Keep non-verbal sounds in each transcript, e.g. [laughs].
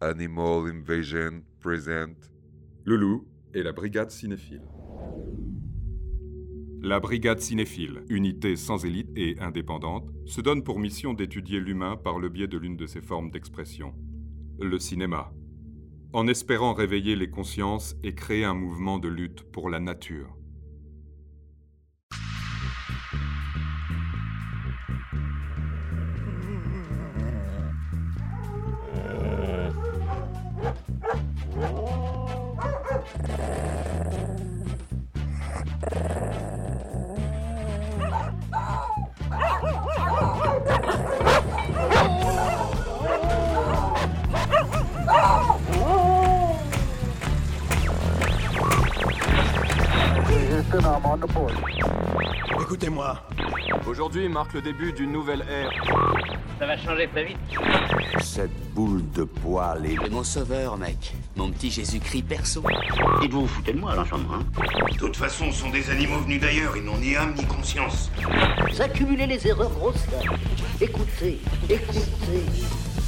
Animal Invasion present Loulou et la Brigade Cinéphile. La Brigade Cinéphile, unité sans élite et indépendante, se donne pour mission d'étudier l'humain par le biais de l'une de ses formes d'expression, le cinéma, en espérant réveiller les consciences et créer un mouvement de lutte pour la nature. Écoutez-moi. Aujourd'hui marque le début d'une nouvelle ère. Ça va changer très vite. Cette boule de poil est... Mon sauveur, mec. Mon petit Jésus-Christ perso. Et vous vous foutez de moi, l'enchantement, hein De toute façon, ce sont des animaux venus d'ailleurs, ils n'ont ni âme ni conscience. Vous accumulez les erreurs grossières. Écoutez, écoutez,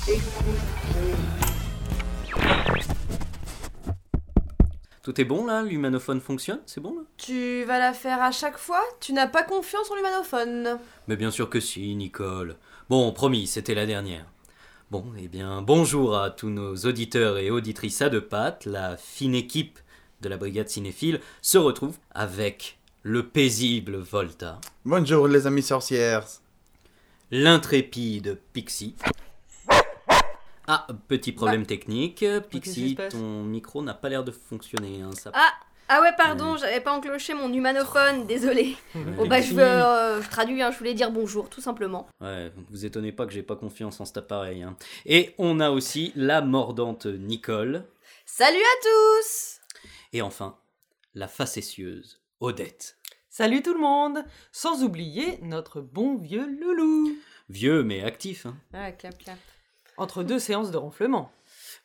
écoutez. Tout est bon là L'humanophone fonctionne C'est bon là? Tu vas la faire à chaque fois? Tu n'as pas confiance en l'humanophone? Mais bien sûr que si, Nicole. Bon, promis, c'était la dernière. Bon, eh bien, bonjour à tous nos auditeurs et auditrices à deux pattes. La fine équipe de la Brigade Cinéphile se retrouve avec le paisible Volta, Bonjour les amis sorcières. l'intrépide Pixie. Ah, petit problème technique. qu'est-ce qui Pixie, ton micro n'a pas l'air de fonctionner. hein, ça- Ah ah ouais pardon, j'avais pas enclenché mon humanophone, désolé. [laughs] Ouais, Bon bah je, Pixie. veux, euh, je traduis, hein, je voulais dire bonjour tout simplement. Ouais, vous étonnez pas que j'ai pas confiance en cet appareil. hein. Et on a aussi la mordante Nicole. Salut à tous Et enfin, la facétieuse Odette. Salut tout le monde Sans oublier notre bon vieux loulou Vieux mais actif. Hein. Ah clap clap. Entre deux séances de ronflement.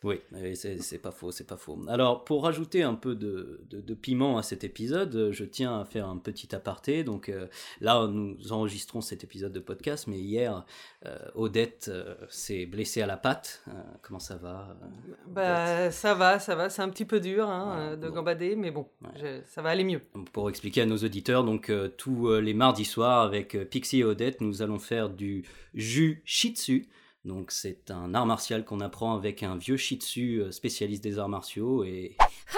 Oui, c'est pas faux, c'est pas faux. Alors, pour rajouter un peu de, de- de piment à cet épisode, euh, je tiens à faire un petit aparté. Donc euh, là, nous enregistrons cet épisode de podcast, mais hier, euh, Odette euh, s'est blessée à la patte. Comment ça va Bah ça va, ça va, c'est un petit peu dur hein, Ouais, de bon. gambader, mais bon, je- ça va aller mieux. Pour expliquer à nos auditeurs, donc tous les mardis soirs avec Pixie et Odette, nous allons faire du jus shih tzu. Donc c'est un art martial qu'on apprend avec un vieux shih tzu euh, spécialiste des arts martiaux et Ah,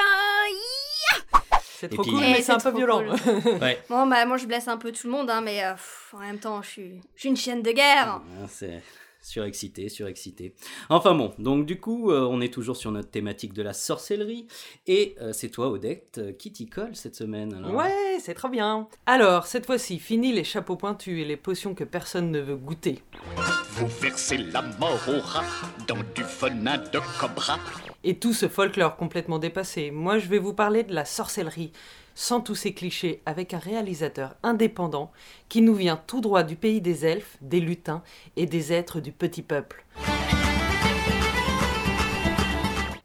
yeah C'est Et trop puis- cool, Eh, mais c'est un peu violent. [laughs] ouais, Bon bah moi je blesse un peu tout le monde, hein, mais euh, pff, en même temps je suis, je suis une chienne de guerre. Ah, c'est surexcité, surexcité. Enfin bon, donc du coup, euh, on est toujours sur notre thématique de la sorcellerie et euh, c'est toi Odette euh, qui t'y colle cette semaine. alors? Ouais, c'est trop bien. Alors, cette fois-ci, fini les chapeaux pointus et les potions que personne ne veut goûter. Vous versez la mort au rat dans du venin de cobra. Et tout ce folklore complètement dépassé. Moi, je vais vous parler de la sorcellerie, sans tous ces clichés, avec un réalisateur indépendant qui nous vient tout droit du pays des elfes, des lutins et des êtres du petit peuple.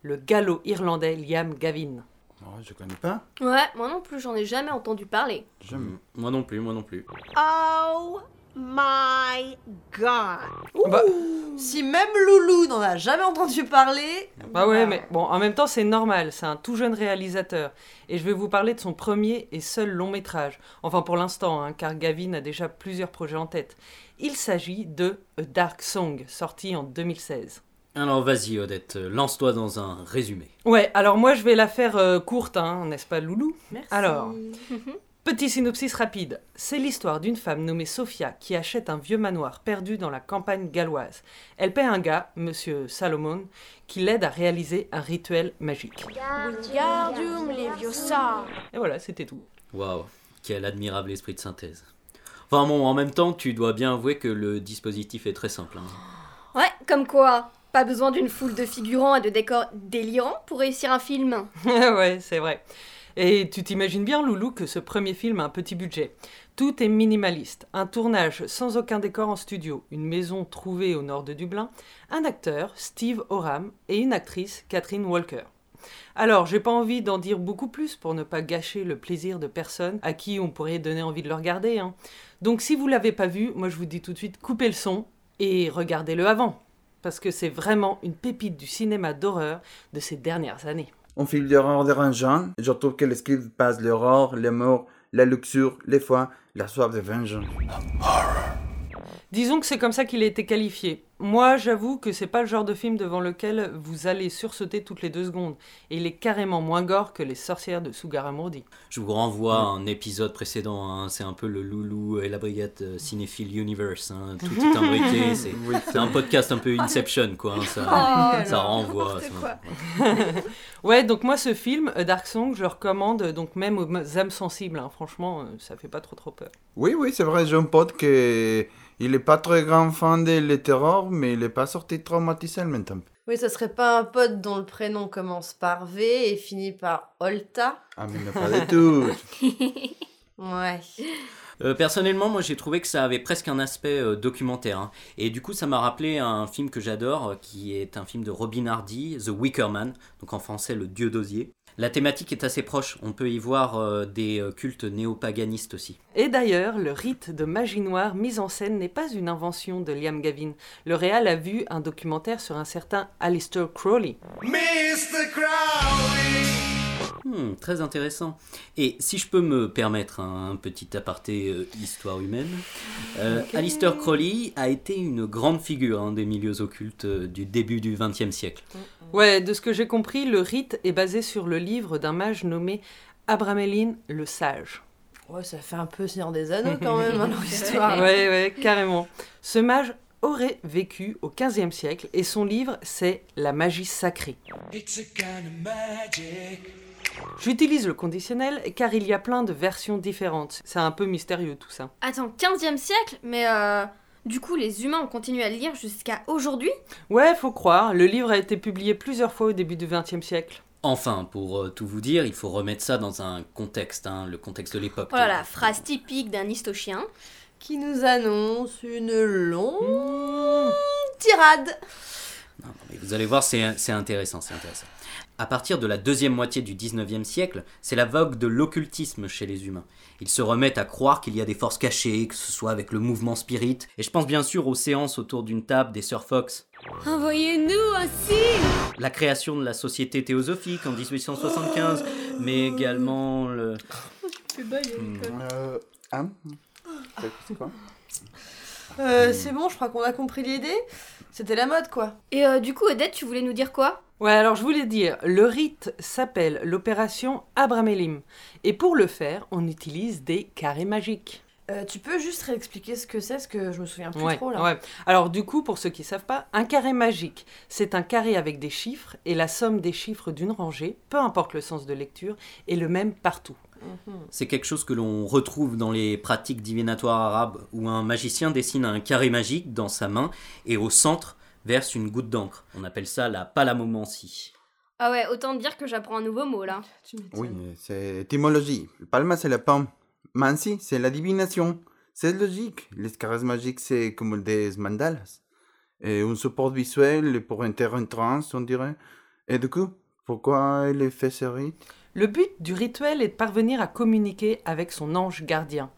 Le gallo-irlandais Liam Gavin. Oh, je connais pas. Ouais, moi non plus j'en ai jamais entendu parler. Jamais. Moi non plus, moi non plus. Oh my god. Bah, si même Loulou n'en a jamais entendu parler. Bah ouais, mais bon, en même temps, c'est normal, c'est un tout jeune réalisateur. Et je vais vous parler de son premier et seul long métrage. Enfin, pour l'instant, hein, car Gavin a déjà plusieurs projets en tête. Il s'agit de A Dark Song, sorti en 2016. Alors vas-y Odette, lance-toi dans un résumé. Ouais, alors moi je vais la faire euh, courte, hein, n'est-ce pas Loulou? Merci. Alors, [laughs] Petit synopsis rapide. C'est l'histoire d'une femme nommée Sophia qui achète un vieux manoir perdu dans la campagne galloise. Elle paie un gars, monsieur Salomon, qui l'aide à réaliser un rituel magique. Wingardium Leviosa. Et voilà, c'était tout. Waouh, quel admirable esprit de synthèse. Enfin bon, en même temps, tu dois bien avouer que le dispositif est très simple. hein. Ouais, comme quoi, pas besoin d'une foule de figurants et de décors délirants pour réussir un film. [laughs] ouais, c'est vrai. Et tu t'imagines bien, Loulou, que ce premier film a un petit budget. Tout est minimaliste. Un tournage sans aucun décor en studio, une maison trouvée au nord de Dublin, un acteur, Steve Oram, et une actrice, Catherine Walker. Alors, j'ai pas envie d'en dire beaucoup plus pour ne pas gâcher le plaisir de personnes à qui on pourrait donner envie de le regarder. hein. Donc, si vous l'avez pas vu, moi je vous dis tout de suite, coupez le son et regardez-le avant. parce que c'est vraiment une pépite du cinéma d'horreur de ces dernières années. Un film d'horreur dérangeant, je trouve que le script passe l'horreur, les morts, la luxure, les fois, la soif de vengeance. Disons que c'est comme ça qu'il a été qualifié. Moi, j'avoue que c'est pas le genre de film devant lequel vous allez sursauter toutes les deux secondes. Et il est carrément moins gore que Les sorcières de Sugaramourdi. Je vous renvoie à un épisode précédent, hein, c'est un peu le loulou et la brigade euh, cinéphile universe, hein, tout est imbriqué, [laughs] c'est un podcast un peu Inception quoi, hein, ça, [laughs] Oh, ça renvoie. ça- [laughs] Ouais, donc moi, ce film, A Dark Song, je le recommande donc même aux âmes sensibles. hein. Franchement, euh, ça fait pas trop trop peur. Oui, oui, c'est vrai, j'ai un pote qui il est pas très grand fan de les terrors, mais il est pas sorti traumatisé temps. Oui, ça serait pas un pote dont le prénom commence par V et finit par Olta Ah, mais non, pas du tout. [laughs] Ouais. Euh, personnellement, moi j'ai trouvé que ça avait presque un aspect euh, documentaire. hein. Et du coup, ça m'a rappelé un film que j'adore, euh, qui est un film de Robin Hardy, The Wicker Man, donc en français Le Dieu d'osier. La thématique est assez proche, on peut y voir euh, des euh, cultes néopaganistes aussi. Et d'ailleurs, le rite de magie noire mis en scène n'est pas une invention de Liam Gavin. Le réal a vu un documentaire sur un certain Alistair Crowley. Mr. Crowley. Hmm, très intéressant. Et si je peux me permettre un, petit aparté euh, histoire humaine, euh, Ok. Alistair Crowley a été une grande figure hein, des milieux occultes euh, du début du XXe siècle. Ouais, de ce que j'ai compris, le rite est basé sur le livre d'un mage nommé Abramelin le Sage. Ouais, ça fait un peu Seigneur des Anneaux quand même, hein, leur [laughs] histoire. Ouais, ouais, carrément. Ce mage aurait vécu au XVe siècle et son livre, c'est La magie sacrée. It's a kind of magic. J'utilise le conditionnel car il y a plein de versions différentes. C'est un peu mystérieux tout ça. Attends, 15e siècle Mais euh, du coup, les humains ont continué à le lire jusqu'à aujourd'hui? Ouais, faut croire, le livre a été publié plusieurs fois au début du XXe siècle. Enfin, pour euh, tout vous dire, il faut remettre ça dans un contexte, hein, le contexte de l'époque. Voilà la phrase typique d'un histochien. Qui nous annonce une longue tirade. Non, mais vous allez voir, c'est c'est intéressant, c'est intéressant. À partir de la deuxième moitié du 19e siècle, c'est la vogue de l'occultisme chez les humains. Ils se remettent à croire qu'il y a des forces cachées, que ce soit avec le mouvement spirit, et je pense bien sûr aux séances autour d'une table des Sir Fox. Envoyez-nous un signe La création de la Société théosophique en 1875, mais également le... Euh, hein C'est quoi? Euh, c'est bon, je crois qu'on a compris l'idée. C'était la mode, quoi. Et euh, du coup, Odette, tu voulais nous dire quoi? Ouais, alors je voulais dire, le rite s'appelle l'opération Abramelim. Et pour le faire, on utilise des carrés magiques. Euh, tu peux juste réexpliquer ce que c'est, parce que je me souviens plus Ouais, trop là. ouais. Alors du coup, pour ceux qui savent pas, un carré magique, c'est un carré avec des chiffres et la somme des chiffres d'une rangée, peu importe le sens de lecture, est le même partout. C'est quelque chose que l'on retrouve dans les pratiques divinatoires arabes, où un magicien dessine un carré magique dans sa main et au centre verse une goutte d'encre. On appelle ça la palamomancie. Ah ouais, autant dire que j'apprends un nouveau mot là. Oui, c'est étymologie. Le palma, c'est la pomme. Mansi, c'est la divination. C'est logique. Les carrés magiques, c'est comme des mandalas. Et un support visuel pour un terrain trans, on dirait. Et du coup, pourquoi il est fait ce rite? Le but du rituel est de parvenir à communiquer avec son ange gardien.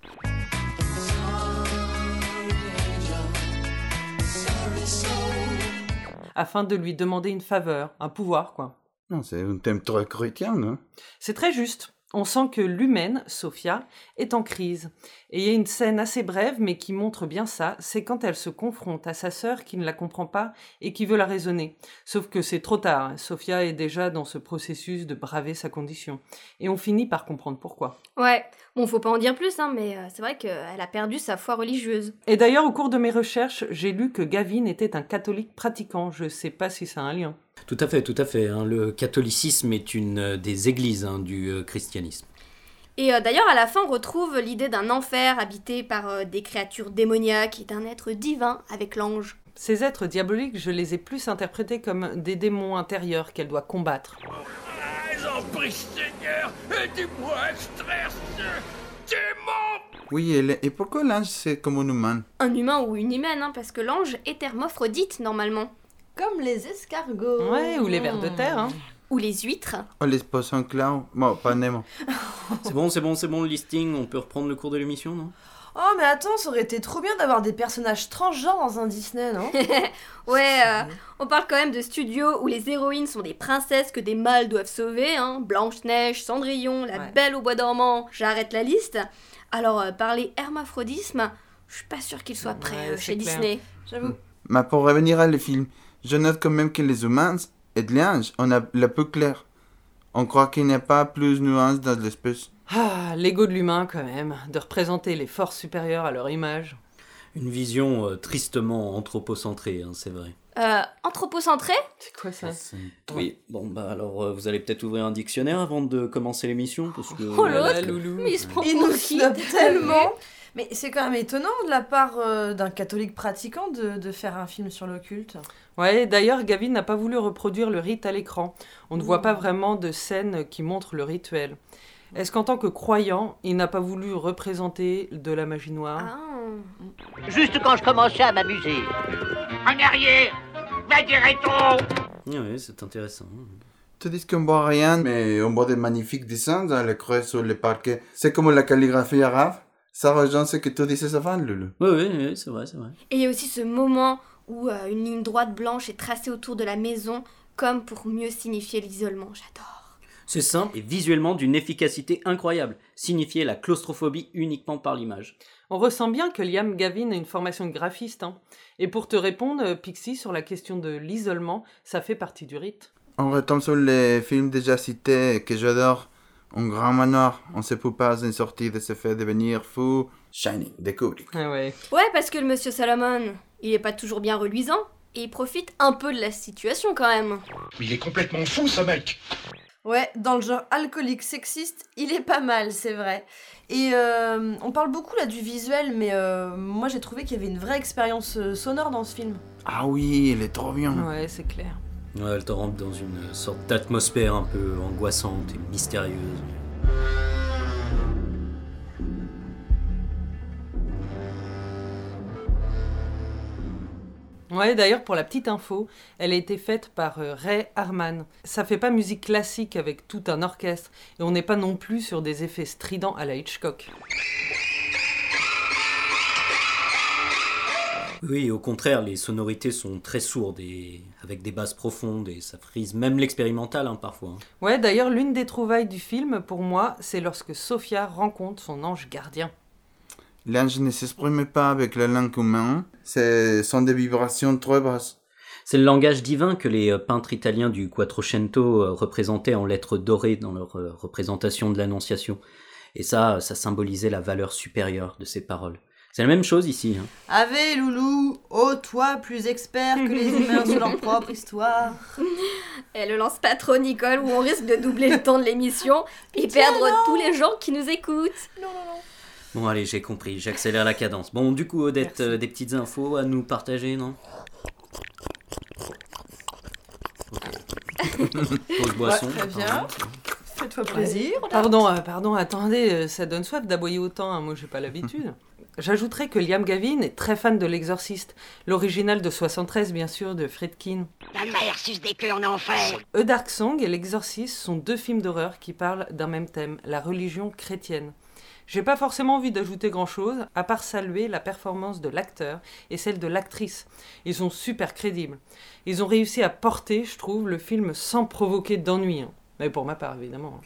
Afin de lui demander une faveur, un pouvoir, quoi. Non, c'est un thème très chrétien, non? C'est très juste. On sent que l'humaine, Sophia, est en crise. Et il y a une scène assez brève, mais qui montre bien ça, c'est quand elle se confronte à sa sœur qui ne la comprend pas et qui veut la raisonner. Sauf que c'est trop tard, Sophia est déjà dans ce processus de braver sa condition. Et on finit par comprendre pourquoi. Ouais, bon, faut pas en dire plus, hein, mais euh, c'est vrai qu'elle a perdu sa foi religieuse. Et d'ailleurs, au cours de mes recherches, j'ai lu que Gavin était un catholique pratiquant. Je sais pas si ça a un lien. Tout à fait, tout à fait. hein. Le catholicisme est une euh, des églises hein, du euh, christianisme. Et euh, d'ailleurs, à la fin, on retrouve l'idée d'un enfer habité par euh, des créatures démoniaques et d'un être divin avec l'ange. Ces êtres diaboliques, je les ai plus interprétés comme des démons intérieurs qu'elle doit combattre. J'en prie, Seigneur, aidez-moi à extraire ce démon Oui, et pourquoi l'ange, c'est comme un humain? Un humain ou une humaine, hein, parce que l'ange est hermaphrodite normalement. Comme les escargots. Ouais, ou les vers de terre. Hein. Ou les huîtres. Oh, les poissons clowns Bon, pas Nemo. [laughs] C'est bon, c'est bon, c'est bon le listing. On peut reprendre le cours de l'émission, non? Oh, mais attends, ça aurait été trop bien d'avoir des personnages transgenres dans un Disney, non? [laughs] Ouais, euh, on parle quand même de studios où les héroïnes sont des princesses que des mâles doivent sauver, hein. Blanche-Neige, Cendrillon, la Ouais. Belle au bois dormant, j'arrête la liste. Alors, euh, parler hermaphrodisme, je suis pas sûre qu'il soit prêt Ouais, euh, chez clair. Disney. J'avoue. Mais pour revenir à le film, je note quand même que les humains et les anges, on a le peu clair. On croit qu'il n'y a pas plus de nuances dans l'espèce. Ah, l'ego de l'humain quand même, de représenter les forces supérieures à leur image. Une vision euh, tristement anthropocentrée, hein, c'est vrai. Euh, anthropocentré C'est quoi ça? Oui, bon bah alors euh, vous allez peut-être ouvrir un dictionnaire avant de commencer l'émission parce que Oh l'autre là, loulou. Mais il se prend Il pour nous tellement Mais c'est quand même étonnant de la part euh, d'un catholique pratiquant de, de faire un film sur l'occulte. Ouais, d'ailleurs, Gavin n'a pas voulu reproduire le rite à l'écran. On ne voit pas vraiment de scène qui montre le rituel. Est-ce qu'en tant que croyant, il n'a pas voulu représenter de la magie noire? Ah. Juste quand je commençais à m'amuser. En arrière Va dirait-on Oui, c'est intéressant. Tandis qu'on voit rien, mais on voit des magnifiques dessins dans les creux sur les parquets. C'est comme la calligraphie arabe? Ça rejoint ce que tu disais avant, Lulu. Oui, oui, oui, c'est vrai, c'est vrai. Et il y a aussi ce moment où euh, une ligne droite blanche est tracée autour de la maison, comme pour mieux signifier l'isolement. J'adore. C'est simple et visuellement d'une efficacité incroyable. Signifier la claustrophobie uniquement par l'image. On ressent bien que Liam Gavin a une formation de graphiste. hein. Et pour te répondre, euh, Pixie, sur la question de l'isolement, ça fait partie du rite. On retombe sur les films déjà cités que j'adore. Un grand manoir, on se peut pas en sortir de se faire devenir fou. Shining, de. Ah ouais. Ouais, parce que le monsieur Salomon, il est pas toujours bien reluisant, et il profite un peu de la situation quand même. Mais il est complètement fou, ce mec Ouais, dans le genre alcoolique sexiste, il est pas mal, c'est vrai. Et euh, on parle beaucoup là du visuel, mais euh, moi j'ai trouvé qu'il y avait une vraie expérience euh, sonore dans ce film. Ah oui, il est trop bien. Ouais, c'est clair. Elle te rentre dans une sorte d'atmosphère un peu angoissante et mystérieuse. Ouais, d'ailleurs, pour la petite info, elle a été faite par euh, Ray Harman. Ça fait pas musique classique avec tout un orchestre, et on n'est pas non plus sur des effets stridents à la Hitchcock. Oui, au contraire, les sonorités sont très sourdes et avec des basses profondes et ça frise même l'expérimental hein, parfois. Ouais, d'ailleurs, l'une des trouvailles du film, pour moi, c'est lorsque Sophia rencontre son ange gardien. L'ange ne s'exprime pas avec la langue humaine, ce sont des vibrations très basses. C'est le langage divin que les euh, peintres italiens du Quattrocento euh, représentaient en lettres dorées dans leur euh, représentation de l'Annonciation. Et ça, ça symbolisait la valeur supérieure de ces paroles. C'est la même chose ici. hein. Ave Loulou, ô toi plus expert que les humains sur leur propre histoire. [laughs] Elle le lance pas trop, Nicole, ou on risque de doubler le temps de l'émission et perdre tous les gens qui nous écoutent. Bon, allez, j'ai compris, j'accélère la cadence. Bon, du coup, Odette, euh, des petites infos à nous partager, non? Ok. [laughs] Pause boisson. très bien. Faites-toi plaisir. Pardon, euh, pardon, attendez, euh, ça donne soif d'aboyer autant, hein, moi j'ai pas l'habitude. [laughs] J'ajouterais que Liam Gavin est très fan de L'Exorciste, l'original de 73 bien sûr, de Friedkin. La mère suce des queues en enfer A Dark Song et L'Exorciste sont deux films d'horreur qui parlent d'un même thème, la religion chrétienne. J'ai pas forcément envie d'ajouter grand chose, à part saluer la performance de l'acteur et celle de l'actrice. Ils sont super crédibles. Ils ont réussi à porter, je trouve, le film sans provoquer d'ennui. Mais pour ma part, évidemment.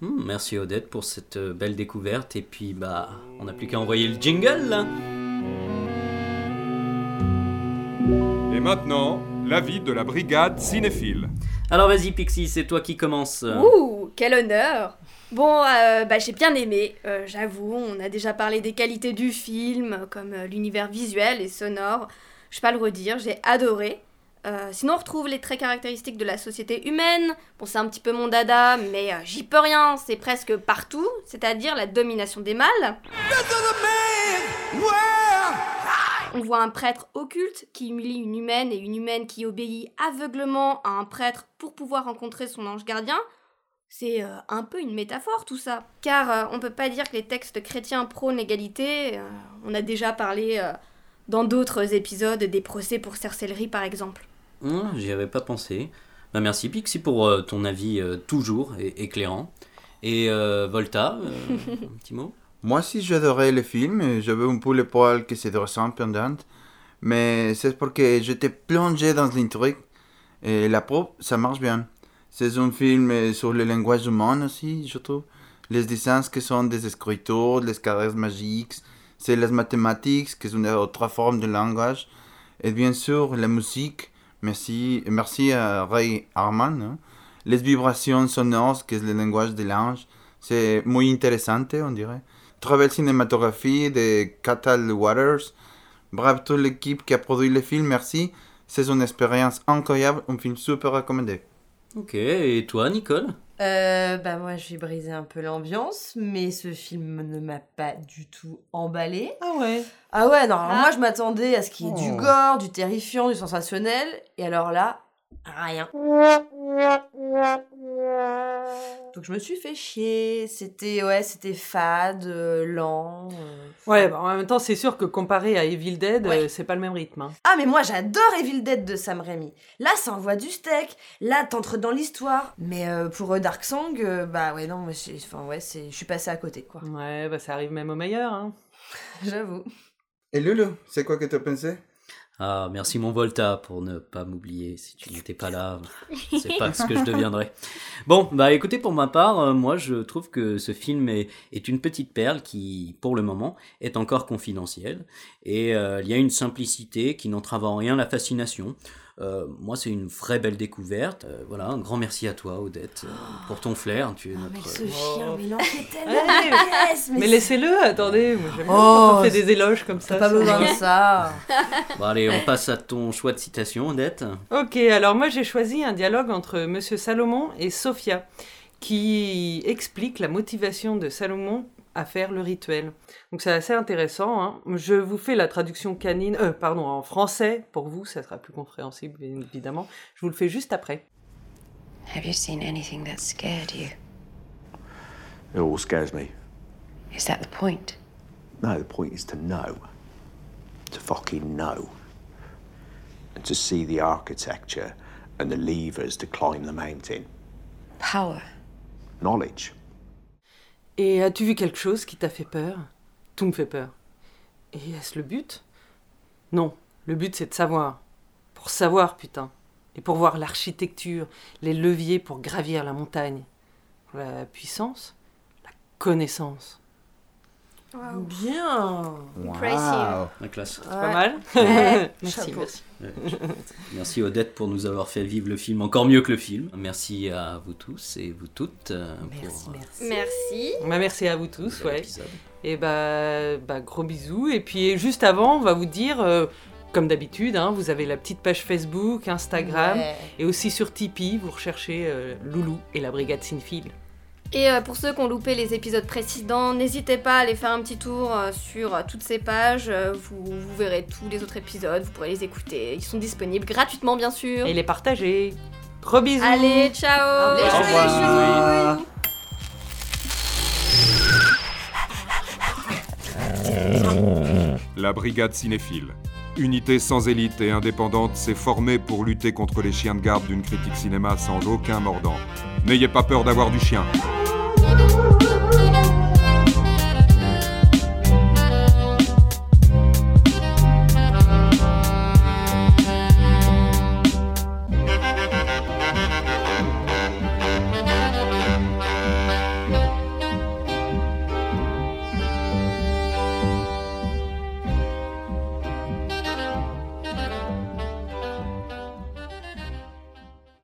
Hmm, merci Odette pour cette euh, belle découverte. Et puis, bah, on n'a plus qu'à envoyer le jingle, là. Et maintenant, l'avis de la brigade cinéphile. Alors vas-y, Pixie, c'est toi qui commence. Ouh, quel honneur Bon, euh, bah, j'ai bien aimé, euh, j'avoue, on a déjà parlé des qualités du film, comme euh, l'univers visuel et sonore, je vais pas le redire, j'ai adoré. Euh, sinon, on retrouve les traits caractéristiques de la société humaine. Bon, c'est un petit peu mon dada, mais euh, j'y peux rien, c'est presque partout, c'est-à-dire la domination des mâles. On voit un prêtre occulte qui humilie une humaine et une humaine qui obéit aveuglement à un prêtre pour pouvoir rencontrer son ange gardien. C'est euh, un peu une métaphore tout ça. Car on peut pas dire que les textes chrétiens prônent l'égalité. on a déjà parlé dans d'autres épisodes des procès pour sorcellerie par exemple. Hmm, J'y avais pas pensé. Bah, merci Pixie pour euh, ton avis euh, toujours é- éclairant. Et euh, Volta, euh, [laughs] un petit mot? Moi aussi, j'adorais le film. et J'avais un peu les poils qui se dressaient pendant. Mais c'est parce que j'étais plongé dans l'intrigue. Et la preuve, ça marche bien. C'est un film sur le langage humain aussi, je trouve. Les dessins qui sont des écritures, les caresses magiques, c'est les mathématiques, qui sont une autre forme de langage. Et bien sûr, la musique. Merci, merci à Ray Harman. hein. Les vibrations sonores, qui est le langage de l'ange. C'est muy intéressant, on dirait. Très belle cinématographie de Catal Waters. Bravo toute l'équipe qui a produit le film, merci. C'est une expérience incroyable, un film super recommandé. Ok, et toi, Nicole? Euh, bah moi je vais briser un peu l'ambiance, mais ce film ne m'a pas du tout emballé. Ah ouais? Ah ouais, non, alors Ah. moi je m'attendais à ce qu'il y ait du Oh. gore, du terrifiant, du sensationnel, et alors là, rien. [laughs] Donc je me suis fait chier, c'était ouais, c'était fade, euh, lent. euh, Ouais, bah, en même temps, c'est sûr que comparé à Evil Dead, euh, c'est pas le même rythme. hein. Ah mais moi j'adore Evil Dead de Sam Raimi. Là ça envoie du steak, là t'entres dans l'histoire. Mais euh, pour euh, Dark Song, euh, bah ouais non, moi enfin ouais, c'est je suis passée à côté quoi. Ouais, bah ça arrive même au meilleur. Hein. [laughs] J'avoue. Et Lulu, c'est quoi que tu as pensé? Ah, merci mon Volta pour ne pas m'oublier. Si tu n'étais pas là, c'est pas ce que je deviendrais. [laughs] Bon, bah écoutez, pour ma part, euh, moi je trouve que ce film est, est une petite perle qui, pour le moment, est encore confidentielle. Et euh, il y a une simplicité qui n'entrave en rien la fascination. Euh, moi, c'est une vraie belle découverte. Euh, voilà, un grand merci à toi, Odette, euh, pour ton flair. Tu es notre. Mais ce chien, mais il en fait tellement Ouais. de pièces, Mais, c'est- laissez-le, attendez. Moi, j'aime bien Oh, quand on fait c'est- des éloges comme ça. Pas sur- besoin de ça. [laughs] Bon, allez, on passe à ton choix de citation, Odette. Ok, alors moi j'ai choisi un dialogue entre Monsieur Salomon et Sophia qui explique la motivation de Salomon à faire le rituel. Donc c'est assez intéressant. hein. Je vous fais la traduction canine, euh, pardon, en français pour vous, ça sera plus compréhensible bien évidemment. Je vous le fais juste après. Have you seen anything that scared you? It all scares me. Is that the point? No, the point is to know. To fucking know. And to see the architecture and the levers to climb the mountain. Power. Knowledge. Et as-tu vu quelque chose qui t'a fait peur? Tout me fait peur. Et est-ce le but? Non, le but c'est de savoir. Pour savoir, putain. Et pour voir l'architecture, les leviers pour gravir la montagne. La puissance, la connaissance. Bien. Wow. La classe. C'est pas mal [laughs] Ouais. Merci, [laughs] merci. Ouais. [laughs] Merci Odette pour nous avoir fait vivre le film encore mieux que le film. Merci à vous tous et vous toutes. euh, Merci, pour, euh, merci. Merci. Bah, merci à vous tous, ouais. Et bah, bah, gros bisous. Et puis juste avant, on va vous dire, euh, comme d'habitude, hein, vous avez la petite page Facebook, Instagram, Ouais. et aussi sur Tipeee, vous recherchez euh, Loulou et la brigade Cinephile. Et euh, pour ceux qui ont loupé les épisodes précédents, n'hésitez pas à aller faire un petit tour euh, sur euh, toutes ces pages. vous, vous verrez tous les autres épisodes, vous pourrez les écouter. Ils sont disponibles gratuitement, bien sûr. Et les partager. Gros bisous. Allez, ciao Les chouilles. La Brigade Cinéphile. Unité sans élite et indépendante s'est formée pour lutter contre les chiens de garde d'une critique cinéma sans aucun mordant. N'ayez pas peur d'avoir du chien. Thank you.